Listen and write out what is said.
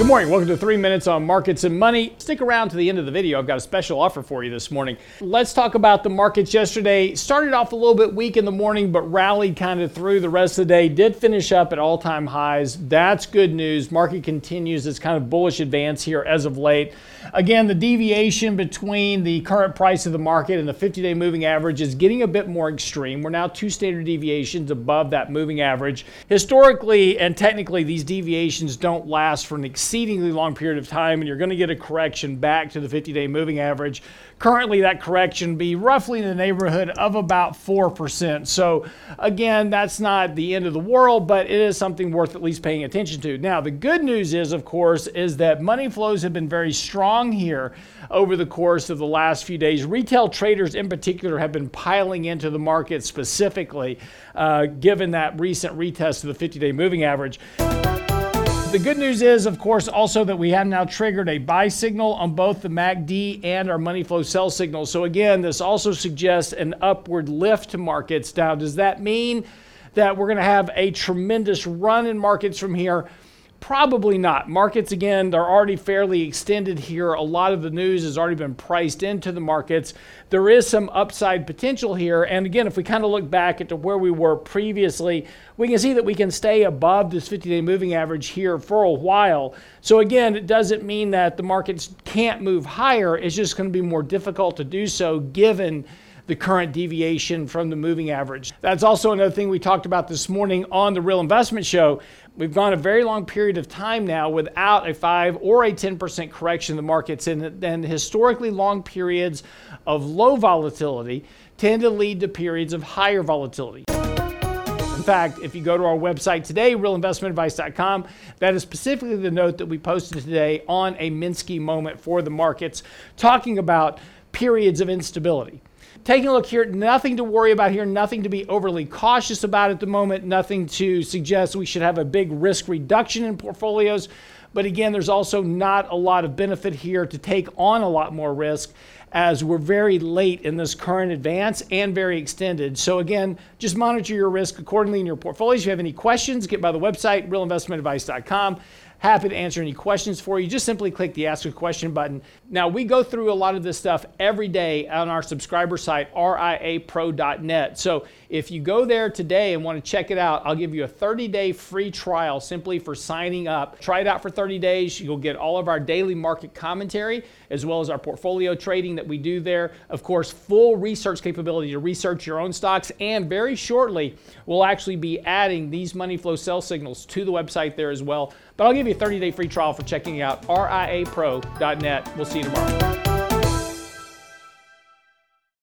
Good morning. Welcome to three minutes on markets and money. Stick around to the end of the video. I've got a special offer for you this morning. Let's talk about the markets yesterday. Started off a little bit weak in the morning, but rallied kind of through the rest of the day. Did finish up at all time highs. That's good news. Market continues its kind of bullish advance here as of late. Again, the deviation between the current price of the market and the 50 day moving average is getting a bit more extreme. We're now two standard deviations above that moving average. Historically and technically, these deviations don't last for an exceedingly long period of time, and you're going to get a correction back to the 50 day moving average. Currently, that correction be roughly in the neighborhood of about 4%. So, again, that's not the end of the world, but it is something worth at least paying attention to. Now, the good news is, of course, is that money flows have been very strong here over the course of the last few days. Retail traders, in particular, have been piling into the market specifically, uh, given that recent retest of the 50 day moving average. The good news is, of course, also that we have now triggered a buy signal on both the MACD and our money flow sell signal. So, again, this also suggests an upward lift to markets. Now, does that mean that we're going to have a tremendous run in markets from here? Probably not. Markets, again, they're already fairly extended here. A lot of the news has already been priced into the markets. There is some upside potential here. And again, if we kind of look back at where we were previously, we can see that we can stay above this 50 day moving average here for a while. So, again, it doesn't mean that the markets can't move higher. It's just going to be more difficult to do so given the current deviation from the moving average. That's also another thing we talked about this morning on the Real Investment Show. We've gone a very long period of time now without a 5 or a 10% correction in the markets, and, and historically long periods of low volatility tend to lead to periods of higher volatility. In fact, if you go to our website today, realinvestmentadvice.com, that is specifically the note that we posted today on a Minsky moment for the markets, talking about periods of instability. Taking a look here, nothing to worry about here, nothing to be overly cautious about at the moment, nothing to suggest we should have a big risk reduction in portfolios. But again, there's also not a lot of benefit here to take on a lot more risk as we're very late in this current advance and very extended. So again, just monitor your risk accordingly in your portfolios. If you have any questions, get by the website, realinvestmentadvice.com. Happy to answer any questions for you. Just simply click the Ask a Question button. Now, we go through a lot of this stuff every day on our subscriber site, riapro.net. So if you go there today and want to check it out, I'll give you a 30 day free trial simply for signing up. Try it out for 30 days. You'll get all of our daily market commentary as well as our portfolio trading that we do there. Of course, full research capability to research your own stocks. And very shortly, we'll actually be adding these money flow sell signals to the website there as well. But I'll give you a 30 day free trial for checking out riapro.net. We'll see you tomorrow.